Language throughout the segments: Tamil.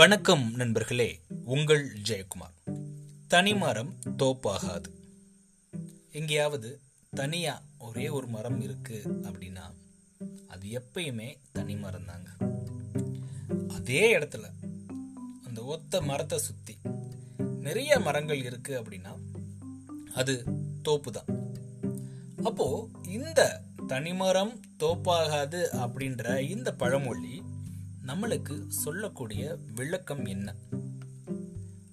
வணக்கம் நண்பர்களே உங்கள் ஜெயக்குமார். தனிமரம் தோப்பாகாது. எங்கேயாவது தனியா ஒரே ஒரு மரம் இருக்கு அப்படின்னா அது எப்பயுமே தனி மரம் தாங்க அதே இடத்துல அந்த ஒத்த மரத்தை சுத்தி நிறைய மரங்கள் இருக்கு அப்படின்னா அது தோப்பு தான் அப்போ இந்த தனிமரம் தோப்பாகாது அப்படின்ற இந்த பழமொழி நம்மளுக்கு சொல்லக்கூடிய விளக்கம் என்ன?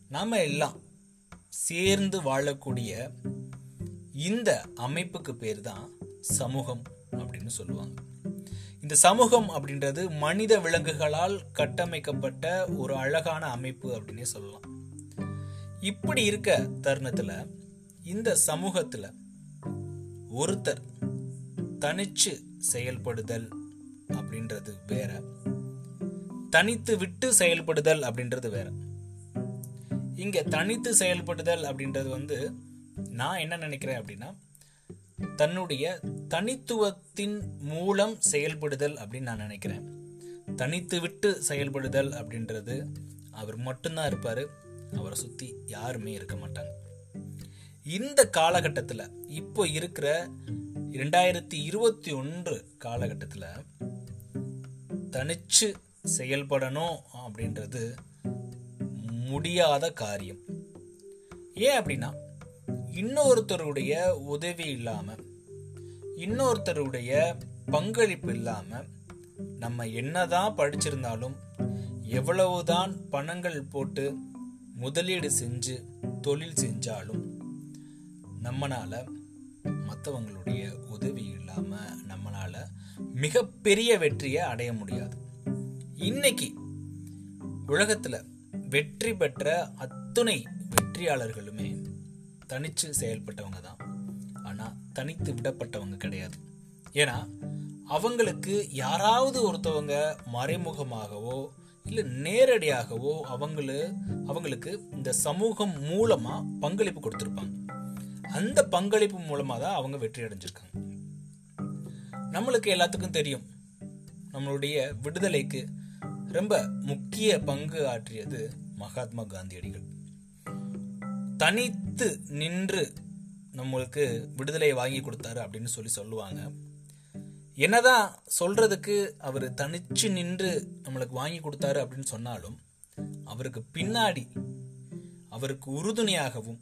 நாம எல்லாம் சேர்ந்து வாழக்கூடிய இந்த அமைப்புக்கு பேர் தான் சமூகம் அப்படின்னு சொல்லுவாங்க. இந்த சமூகம் அப்படின்றது மனித விலங்குகளால் கட்டமைக்கப்பட்ட ஒரு அழகான அமைப்பு அப்படின்னே சொல்லலாம். இப்படி இருக்க தருணத்துல இந்த சமூகத்துல ஒருத்தர் தனிச்சு செயல்படுதல் அப்படின்றது வேற தனித்து விட்டு செயல்படுதல் அப்படின்றது வேற. இங்க தனித்து செயல்படுதல் அப்படின்றது வந்து நான் என்ன நினைக்கிறேன் அப்படின்னா தன்னுடைய தனித்துவத்தின் மூலம் செயல்படுதல் அப்படின்னு நான் நினைக்கிறேன். தனித்து விட்டு செயல்படுதல் அப்படின்றது அவர் மட்டும்தான் இருப்பாரு அவரை சுத்தி யாருமே இருக்க மாட்டாங்க. இந்த காலகட்டத்தில் இப்போ இருக்கிற ரெண்டாயிரத்தி இருபத்தி ஒன்று காலகட்டத்தில் தனிச்சு செயல்படணும் அப்படின்றது முடியாத காரியம். ஏன் அப்படின்னா இன்னொருத்தருடைய உதவி இல்லாமல் இன்னொருத்தருடைய பங்களிப்பு இல்லாமல் நம்ம என்னதான் படிச்சிருந்தாலும் எவ்வளவுதான் பணங்கள் போட்டு முதலீடு செஞ்சு தொழில் செஞ்சாலும் நம்மனால மற்றவங்களுடைய உதவி இல்லாமல் நம்மளால மிகப்பெரிய வெற்றியை அடைய முடியாது. இன்னைக்கு உலகத்துல வெற்றி பெற்ற அத்துணை வெற்றியாளர்களுமே தனிச்சு செயல்பட்டவங்க தான். ஆனா தனித்து விடப்பட்டவங்க கிடையாது. ஏன்னா அவங்களுக்கு யாராவது ஒருத்தவங்க மறைமுகமாகவோ இல்ல நேரடியாகவோ அவங்களு அவங்களுக்கு இந்த சமூகம் மூலமா பங்களிப்பு கொடுத்துருப்பாங்க. அந்த பங்களிப்பு மூலமா தான் அவங்க வெற்றி அடைஞ்சிருக்காங்க. நம்மளுக்கு எல்லாத்துக்கும் தெரியும். நம்மளுடைய விடுதலைக்கு ரொம்ப முக்கிய பங்கு ஆற்றியது மகாத்மா காந்தியடிகள். தனித்து நின்று நம்மளுக்கு விடுதலையை வாங்கி கொடுத்தாரு அப்படின்னு சொல்லி சொல்லுவாங்க. என்னதான் சொல்றதுக்கு அவர் தனிச்சு நின்று நம்மளுக்கு வாங்கி கொடுத்தாரு அப்படின்னு சொன்னாலும் அவருக்கு பின்னாடி அவருக்கு உறுதுணையாகவும்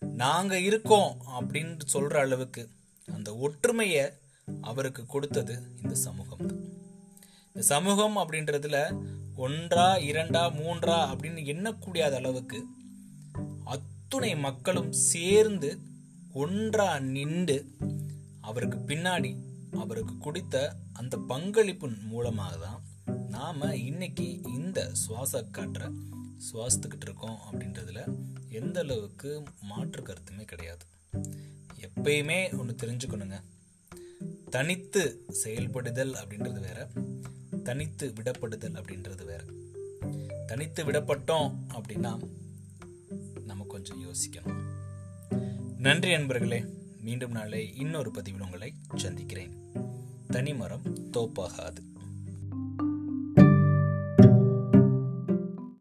நாங்க இருக்கோம் அப்படின்னு சொல்ற அளவுக்கு அந்த ஒற்றுமையை அவருக்கு கொடுத்தது இந்த சமூகம் தான் இந்த சமூகம் அப்படின்றதுல ஒன்றா இரண்டா மூன்றா அப்படின்னு எண்ணக்கூடியாத அளவுக்கு அத்துணை மக்களும் சேர்ந்து ஒன்றா நின்று அவருக்கு பின்னாடி அவருக்கு கொடுத்த அந்த பங்களிப்பின் மூலமாக தான் நாம இன்னைக்கு இந்த சுவாச காற்றை சுவாசித்துக்கிட்டு இருக்கோம் அப்படின்றதுல எந்த அளவுக்கு மாற்று கருத்துமே கிடையாது. எப்பயுமே ஒன்று தெரிஞ்சுக்கணுங்க. தனித்து செயல்படுதல் அப்படின்றது வேற. தனித்து விடப்படுதல் அப்படின்றது வேற. தனித்து விடப்பட்டோம் அப்படின்னா நம்ம கொஞ்சம் யோசிக்கணும். நன்றி நண்பர்களே மீண்டும் நாளை இன்னொரு பதிவில் உங்களை சந்திக்கிறேன். தனிமரம் தோப்பாகாது.